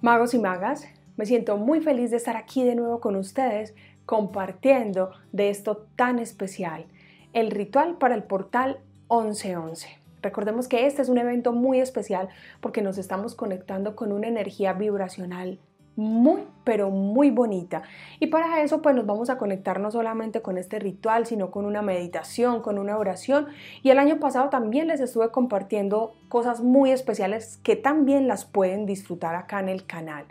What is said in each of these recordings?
Magos y magas, me siento muy feliz de estar aquí de nuevo con ustedes compartiendo de esto tan especial, el ritual para el portal 1111. Recordemos que este es un evento muy especial porque nos estamos conectando con una energía vibracional muy, pero muy bonita. Y para eso, pues nos vamos a conectar no solamente con este ritual, sino con una meditación, con una oración. Y el año pasado también les estuve compartiendo cosas muy especiales que también las pueden disfrutar acá en el canal.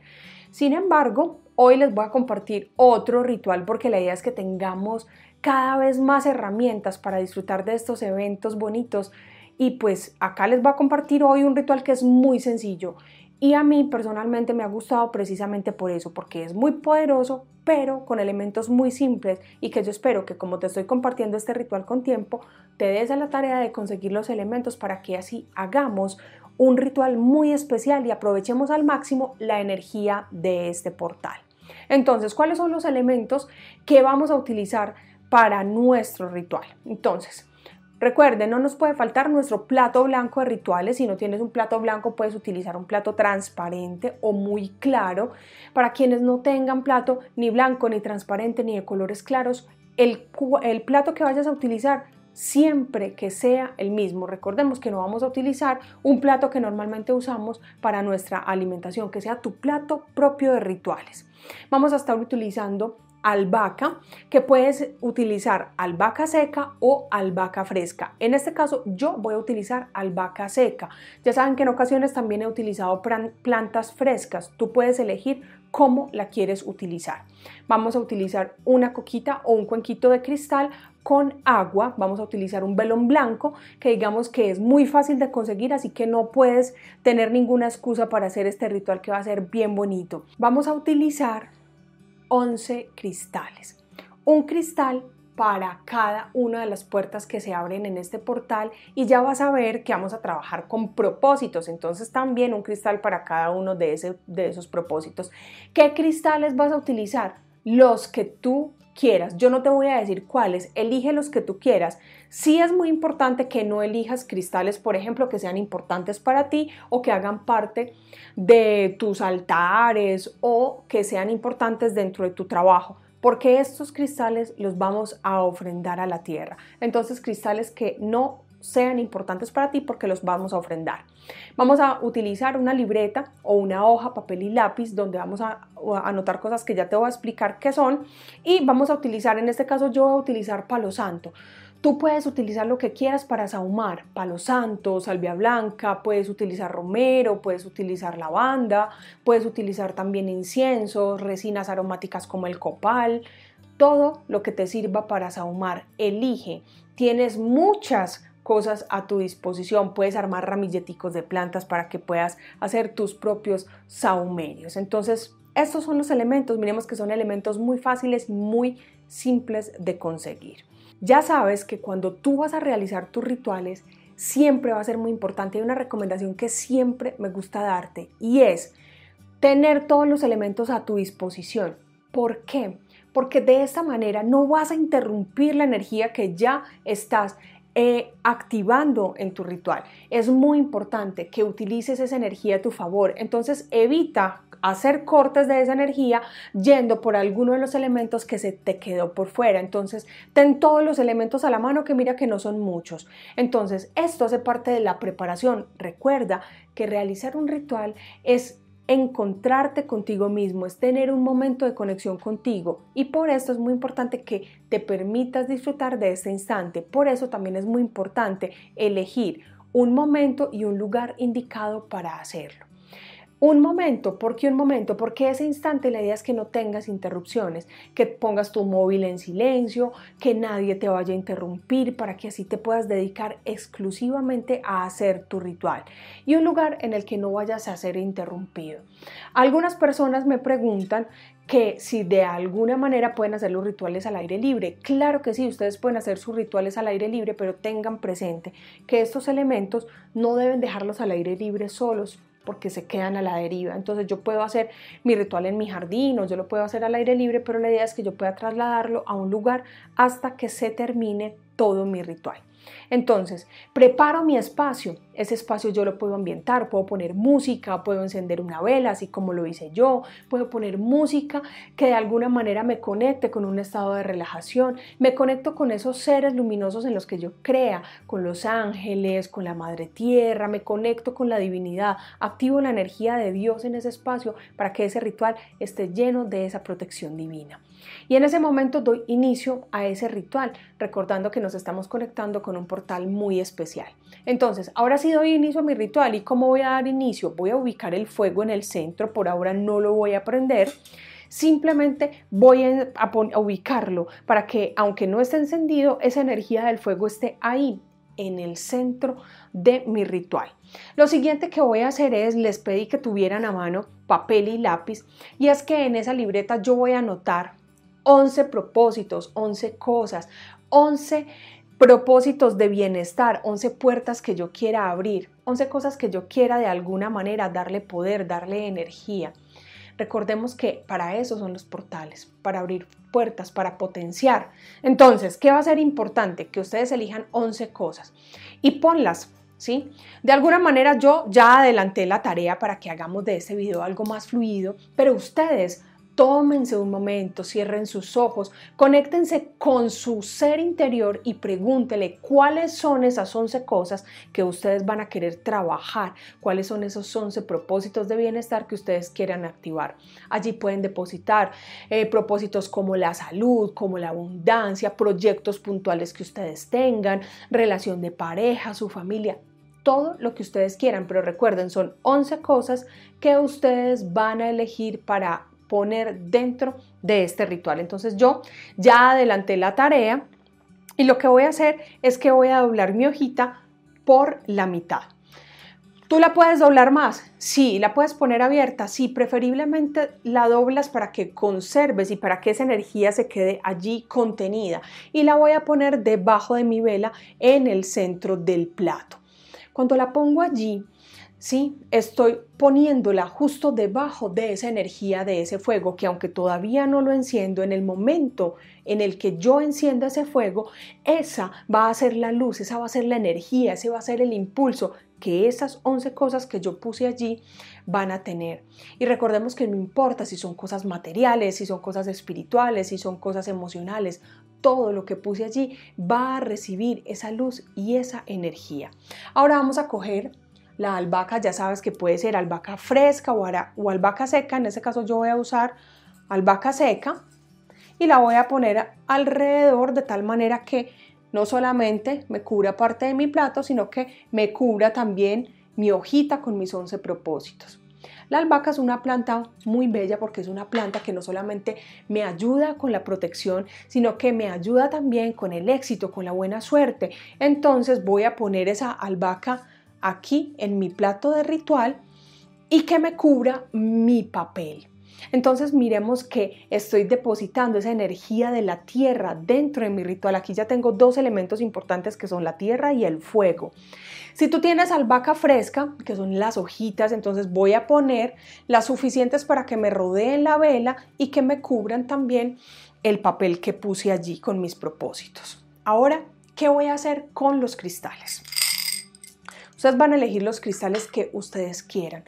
Sin embargo, hoy les voy a compartir otro ritual porque la idea es que tengamos cada vez más herramientas para disfrutar de estos eventos bonitos. Y pues acá les voy a compartir hoy un ritual que es muy sencillo y a mí personalmente me ha gustado precisamente por eso, porque es muy poderoso, pero con elementos muy simples y que yo espero que como te estoy compartiendo este ritual con tiempo, te des a la tarea de conseguir los elementos para que así hagamos un ritual muy especial y aprovechemos al máximo la energía de este portal. Entonces, ¿cuáles son los elementos que vamos a utilizar para nuestro ritual? Entonces, Recuerden, no nos puede faltar nuestro plato blanco de rituales. Si no tienes un plato blanco, puedes utilizar un plato transparente o muy claro. Para quienes no tengan plato ni blanco, ni transparente, ni de colores claros, el, el plato que vayas a utilizar siempre que sea el mismo. Recordemos que no vamos a utilizar un plato que normalmente usamos para nuestra alimentación, que sea tu plato propio de rituales. Vamos a estar utilizando albahaca, que puedes utilizar albahaca seca o albahaca fresca. En este caso yo voy a utilizar albahaca seca. Ya saben que en ocasiones también he utilizado plantas frescas. Tú puedes elegir cómo la quieres utilizar. Vamos a utilizar una coquita o un cuenquito de cristal con agua. Vamos a utilizar un velón blanco que digamos que es muy fácil de conseguir, así que no puedes tener ninguna excusa para hacer este ritual que va a ser bien bonito. Vamos a utilizar 11 cristales. Un cristal para cada una de las puertas que se abren en este portal y ya vas a ver que vamos a trabajar con propósitos, entonces también un cristal para cada uno de, de esos propósitos. ¿Qué cristales vas a utilizar? Los que tú quieras. Yo no te voy a decir cuáles, elige los que tú quieras. Sí es muy importante que no elijas cristales, por ejemplo, que sean importantes para ti o que hagan parte de tus altares o que sean importantes dentro de tu trabajo porque estos cristales los vamos a ofrendar a la tierra. Entonces, cristales que no sean importantes para ti porque los vamos a ofrendar. Vamos a utilizar una libreta o una hoja, papel y lápiz donde vamos a, anotar cosas que ya te voy a explicar qué son y vamos a utilizar, en este caso yo voy a utilizar palo santo. Tú puedes utilizar lo que quieras para sahumar, palo santo, salvia blanca, puedes utilizar romero, puedes utilizar lavanda, puedes utilizar también inciensos, resinas aromáticas como el copal, todo lo que te sirva para sahumar. Elige. Tienes muchas cosas a tu disposición. Puedes armar ramilleticos de plantas para que puedas hacer tus propios saumerios. Entonces, estos son los elementos. Miremos que son elementos muy fáciles y muy simples de conseguir. Ya sabes que cuando tú vas a realizar tus rituales, siempre va a ser muy importante. Hay una recomendación que siempre me gusta darte y es tener todos los elementos a tu disposición. ¿Por qué? Porque de esta manera no vas a interrumpir la energía que ya estás eh, activando en tu ritual. Es muy importante que utilices esa energía a tu favor. Entonces evita hacer cortes de esa energía yendo por alguno de los elementos que se te quedó por fuera. Entonces, ten todos los elementos a la mano que mira que no son muchos. Entonces, esto hace parte de la preparación. Recuerda que realizar un ritual es encontrarte contigo mismo, es tener un momento de conexión contigo y por eso es muy importante que te permitas disfrutar de este instante. Por eso también es muy importante elegir un momento y un lugar indicado para hacerlo. Un momento, ¿por qué un momento? Porque ese instante la idea es que no tengas interrupciones, que pongas tu móvil en silencio, que nadie te vaya a interrumpir para que así te puedas dedicar exclusivamente a hacer tu ritual y un lugar en el que no vayas a ser interrumpido. Algunas personas me preguntan que si de alguna manera pueden hacer los rituales al aire libre. Claro que sí, ustedes pueden hacer sus rituales al aire libre, pero tengan presente que estos elementos no deben dejarlos al aire libre solos porque se quedan a la deriva. Entonces yo puedo hacer mi ritual en mi jardín o yo lo puedo hacer al aire libre, pero la idea es que yo pueda trasladarlo a un lugar hasta que se termine todo mi ritual. Entonces, preparo mi espacio. Ese espacio yo lo puedo ambientar, puedo poner música, puedo encender una vela, así como lo hice yo, puedo poner música que de alguna manera me conecte con un estado de relajación, me conecto con esos seres luminosos en los que yo crea, con los ángeles, con la madre tierra, me conecto con la divinidad, activo la energía de Dios en ese espacio para que ese ritual esté lleno de esa protección divina. Y en ese momento doy inicio a ese ritual, recordando que nos estamos conectando con un portal muy especial. Entonces, ahora sí doy inicio a mi ritual. ¿Y cómo voy a dar inicio? Voy a ubicar el fuego en el centro, por ahora no lo voy a prender. Simplemente voy a, a ubicarlo para que, aunque no esté encendido, esa energía del fuego esté ahí, en el centro de mi ritual. Lo siguiente que voy a hacer es, les pedí que tuvieran a mano papel y lápiz y es que en esa libreta yo voy a anotar 11 propósitos, 11 cosas, 11 propósitos de bienestar, 11 puertas que yo quiera abrir, 11 cosas que yo quiera de alguna manera darle poder, darle energía. Recordemos que para eso son los portales, para abrir puertas, para potenciar. Entonces, ¿qué va a ser importante? Que ustedes elijan 11 cosas y ponlas ¿Sí? De alguna manera yo ya adelanté la tarea para que hagamos de este video algo más fluido, pero ustedes tómense un momento, cierren sus ojos, conéctense con su ser interior y pregúntele cuáles son esas 11 cosas que ustedes van a querer trabajar, cuáles son esos 11 propósitos de bienestar que ustedes quieran activar. Allí pueden depositar eh, propósitos como la salud, como la abundancia, proyectos puntuales que ustedes tengan, relación de pareja, su familia, todo lo que ustedes quieran, pero recuerden, son 11 cosas que ustedes van a elegir para poner dentro de este ritual. Entonces yo ya adelanté la tarea y lo que voy a hacer es que voy a doblar mi hojita por la mitad. ¿Tú la puedes doblar más? Sí, la puedes poner abierta. Sí, preferiblemente la doblas para que conserves y para que esa energía se quede allí contenida. Y la voy a poner debajo de mi vela en el centro del plato. Cuando la pongo allí, ¿sí? Estoy poniéndola justo debajo de esa energía, de ese fuego, que aunque todavía no lo enciendo, en el momento en el que yo encienda ese fuego, esa va a ser la luz, esa va a ser la energía, ese va a ser el impulso que esas 11 cosas que yo puse allí van a tener. Y recordemos que no importa si son cosas materiales, si son cosas espirituales, si son cosas emocionales, todo lo que puse allí va a recibir esa luz y esa energía. Ahora vamos a coger la albahaca ya sabes que puede ser albahaca fresca o, albahaca seca. En este caso yo voy a usar albahaca seca y la voy a poner alrededor de tal manera que no solamente me cubra parte de mi plato, sino que me cubra también mi hojita con mis 11 propósitos. La albahaca es una planta muy bella porque es una planta que no solamente me ayuda con la protección, sino que me ayuda también con el éxito, con la buena suerte. Entonces voy a poner esa albahaca aquí en mi plato de ritual y que me cubra mi papel. Entonces miremos que estoy depositando esa energía de la tierra dentro de mi ritual. Aquí ya tengo dos elementos importantes que son la tierra y el fuego. Si tú tienes albahaca fresca, que son las hojitas, entonces voy a poner las suficientes para que me rodeen la vela y que me cubran también el papel que puse allí con mis propósitos. Ahora, ¿qué voy a hacer con los cristales? Ustedes van a elegir los cristales que ustedes quieran.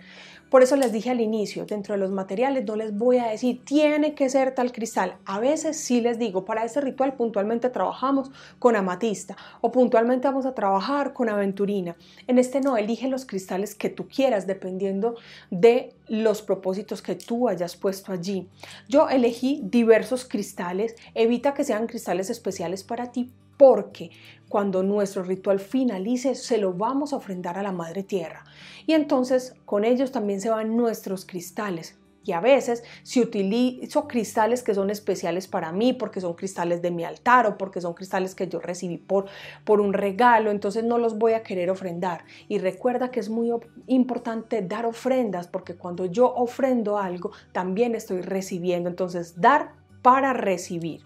Por eso les dije al inicio, dentro de los materiales no les voy a decir tiene que ser tal cristal. A veces sí les digo, para este ritual puntualmente trabajamos con amatista o puntualmente vamos a trabajar con aventurina. En este no, elige los cristales que tú quieras dependiendo de los propósitos que tú hayas puesto allí. Yo elegí diversos cristales, evita que sean cristales especiales para ti porque cuando nuestro ritual finalice se lo vamos a ofrendar a la Madre Tierra. Y entonces con ellos también se van nuestros cristales. Y a veces si utilizo cristales que son especiales para mí, porque son cristales de mi altar o porque son cristales que yo recibí por, por un regalo, entonces no los voy a querer ofrendar. Y recuerda que es muy importante dar ofrendas, porque cuando yo ofrendo algo, también estoy recibiendo. Entonces dar para recibir.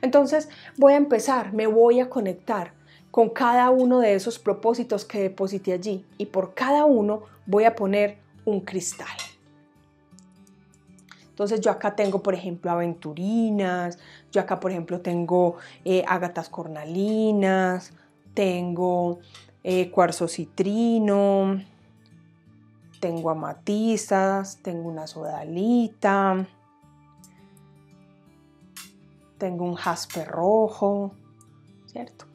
Entonces voy a empezar, me voy a conectar con cada uno de esos propósitos que deposité allí y por cada uno voy a poner un cristal. Entonces yo acá tengo, por ejemplo, aventurinas, yo acá, por ejemplo, tengo eh, ágatas cornalinas, tengo eh, cuarzo citrino, tengo amatistas, tengo una sodalita, tengo un jaspe rojo, ¿cierto?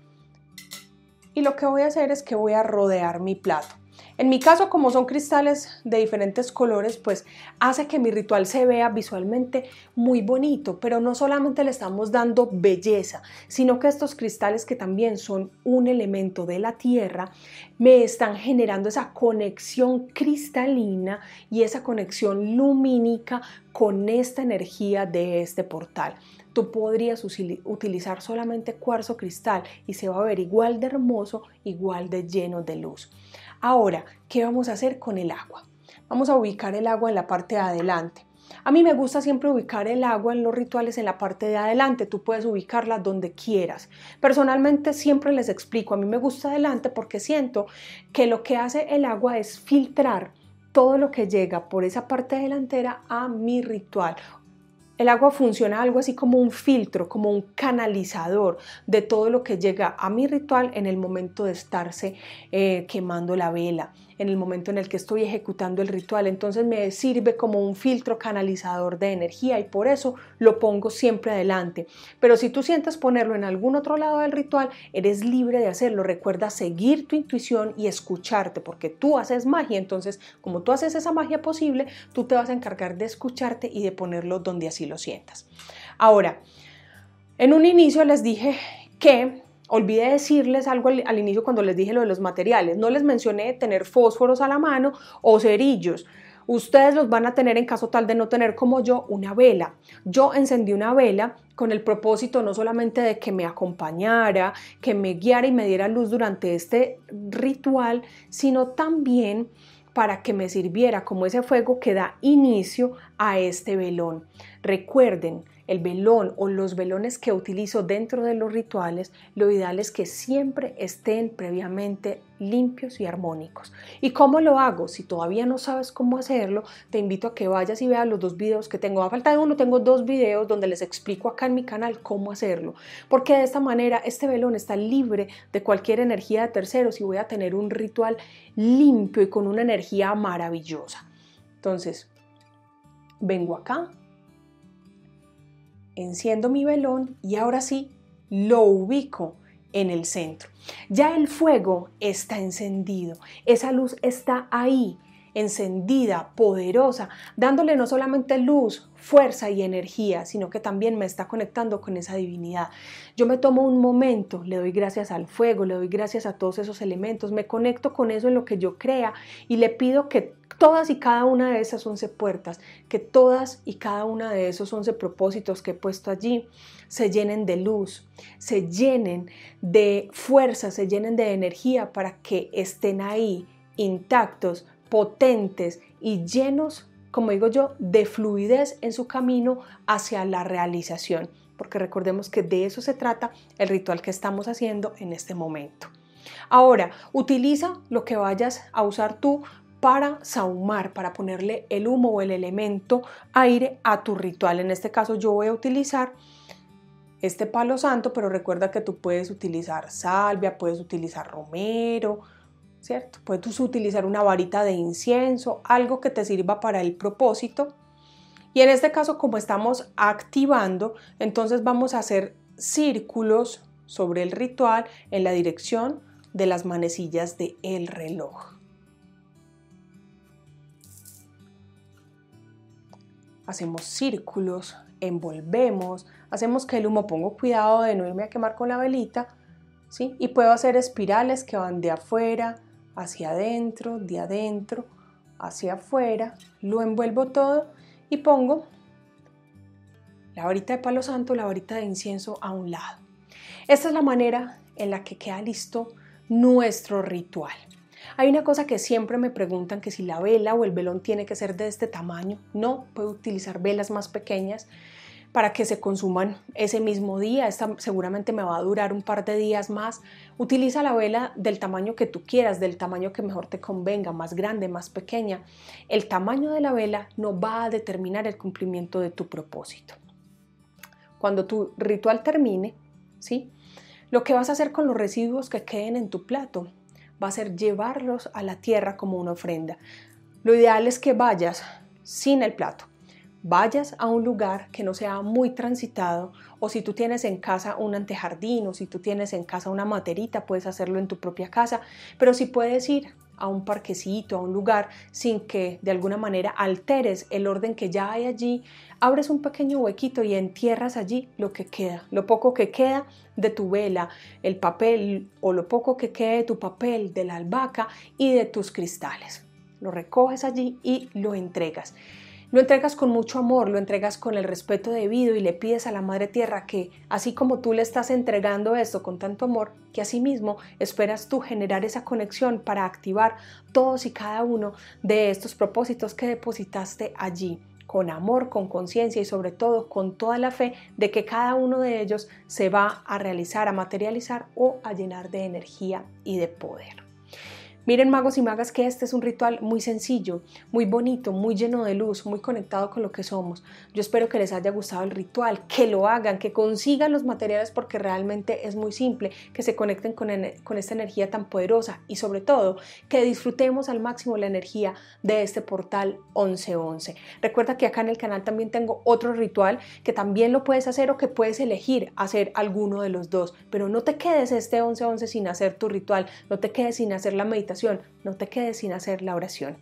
Y lo que voy a hacer es que voy a rodear mi plato. En mi caso, como son cristales de diferentes colores, pues hace que mi ritual se vea visualmente muy bonito, pero no solamente le estamos dando belleza, sino que estos cristales que también son un elemento de la tierra, me están generando esa conexión cristalina y esa conexión lumínica con esta energía de este portal tú podrías utilizar solamente cuarzo cristal y se va a ver igual de hermoso, igual de lleno de luz. Ahora, ¿qué vamos a hacer con el agua? Vamos a ubicar el agua en la parte de adelante. A mí me gusta siempre ubicar el agua en los rituales en la parte de adelante. Tú puedes ubicarla donde quieras. Personalmente siempre les explico, a mí me gusta adelante porque siento que lo que hace el agua es filtrar todo lo que llega por esa parte delantera a mi ritual el agua funciona algo así como un filtro, como un canalizador de todo lo que llega a mi ritual en el momento de estarse eh, quemando la vela en el momento en el que estoy ejecutando el ritual. Entonces me sirve como un filtro canalizador de energía y por eso lo pongo siempre adelante. Pero si tú sientes ponerlo en algún otro lado del ritual, eres libre de hacerlo. Recuerda seguir tu intuición y escucharte, porque tú haces magia. Entonces, como tú haces esa magia posible, tú te vas a encargar de escucharte y de ponerlo donde así lo sientas. Ahora, en un inicio les dije que Olvidé decirles algo al, inicio cuando les dije lo de los materiales. No les mencioné tener fósforos a la mano o cerillos. Ustedes los van a tener en caso tal de no tener como yo una vela. Yo encendí una vela con el propósito no solamente de que me acompañara, que me guiara y me diera luz durante este ritual, sino también para que me sirviera como ese fuego que da inicio a este velón. Recuerden, el velón o los velones que utilizo dentro de los rituales, lo ideal es que siempre estén previamente limpios y armónicos. ¿Y cómo lo hago? Si todavía no sabes cómo hacerlo, te invito a que vayas y veas los dos videos que tengo. A falta de uno, tengo dos videos donde les explico acá en mi canal cómo hacerlo. Porque de esta manera este velón está libre de cualquier energía de terceros y voy a tener un ritual limpio y con una energía maravillosa. Entonces, vengo acá, enciendo mi velón y ahora sí lo ubico en el centro. Ya el fuego está encendido, esa luz está ahí, encendida, poderosa, dándole no solamente luz, fuerza y energía, sino que también me está conectando con esa divinidad. Yo me tomo un momento, le doy gracias al fuego, le doy gracias a todos esos elementos, me conecto con eso en lo que yo crea y le pido que todas y cada una de esas 11 puertas, que todas y cada una de esos 11 propósitos que he puesto allí se llenen de luz, se llenen de fuerza, se llenen de energía para que estén ahí intactos, potentes y llenos, como digo yo, de fluidez en su camino hacia la realización, porque recordemos que de eso se trata el ritual que estamos haciendo en este momento. Ahora, utiliza lo que vayas a usar tú para saumar, para ponerle el humo o el elemento aire a tu ritual. En este caso yo voy a utilizar este palo santo, pero recuerda que tú puedes utilizar salvia, puedes utilizar romero, Puedes utilizar una varita de incienso, algo que te sirva para el propósito. Y en este caso, como estamos activando, entonces vamos a hacer círculos sobre el ritual en la dirección de las manecillas del el reloj. hacemos círculos, envolvemos, hacemos que el humo, pongo cuidado de no irme a quemar con la velita, ¿sí? Y puedo hacer espirales que van de afuera hacia adentro, de adentro hacia afuera, lo envuelvo todo y pongo la varita de palo santo, la varita de incienso a un lado. Esta es la manera en la que queda listo nuestro ritual. Hay una cosa que siempre me preguntan que si la vela o el velón tiene que ser de este tamaño. No, puedo utilizar velas más pequeñas para que se consuman ese mismo día. Esta seguramente me va a durar un par de días más. Utiliza la vela del tamaño que tú quieras, del tamaño que mejor te convenga, más grande, más pequeña. El tamaño de la vela no va a determinar el cumplimiento de tu propósito. Cuando tu ritual termine, ¿sí? Lo que vas a hacer con los residuos que queden en tu plato va a ser llevarlos a la tierra como una ofrenda. Lo ideal es que vayas sin el plato. Vayas a un lugar que no sea muy transitado o si tú tienes en casa un antejardín o si tú tienes en casa una materita, puedes hacerlo en tu propia casa, pero si puedes ir a un parquecito, a un lugar, sin que de alguna manera alteres el orden que ya hay allí, abres un pequeño huequito y entierras allí lo que queda, lo poco que queda de tu vela, el papel o lo poco que quede de tu papel, de la albahaca y de tus cristales. Lo recoges allí y lo entregas. Lo entregas con mucho amor, lo entregas con el respeto debido y le pides a la Madre Tierra que, así como tú le estás entregando esto con tanto amor, que asimismo esperas tú generar esa conexión para activar todos y cada uno de estos propósitos que depositaste allí con amor, con conciencia y sobre todo con toda la fe de que cada uno de ellos se va a realizar, a materializar o a llenar de energía y de poder. Miren magos y magas que este es un ritual muy sencillo, muy bonito, muy lleno de luz, muy conectado con lo que somos. Yo espero que les haya gustado el ritual, que lo hagan, que consigan los materiales porque realmente es muy simple, que se conecten con, esta energía tan poderosa y sobre todo que disfrutemos al máximo la energía de este portal 1111. Recuerda que acá en el canal también tengo otro ritual que también lo puedes hacer o que puedes elegir hacer alguno de los dos, pero no te quedes este 1111 sin hacer tu ritual, no te quedes sin hacer la no te quedes sin hacer la oración.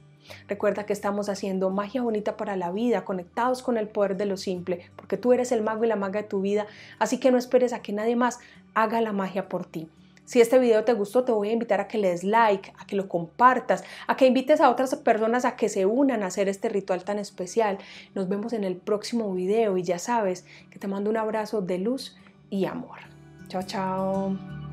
Recuerda que estamos haciendo magia bonita para la vida, conectados con el poder de lo simple, porque tú eres el mago y la maga de tu vida, así que no esperes a que nadie más haga la magia por ti. Si este video te gustó, te voy a invitar a que le des like, a que lo compartas, a que invites a otras personas a que se unan a hacer este ritual tan especial. Nos vemos en el próximo video y ya sabes que te mando un abrazo de luz y amor. Chao, chao.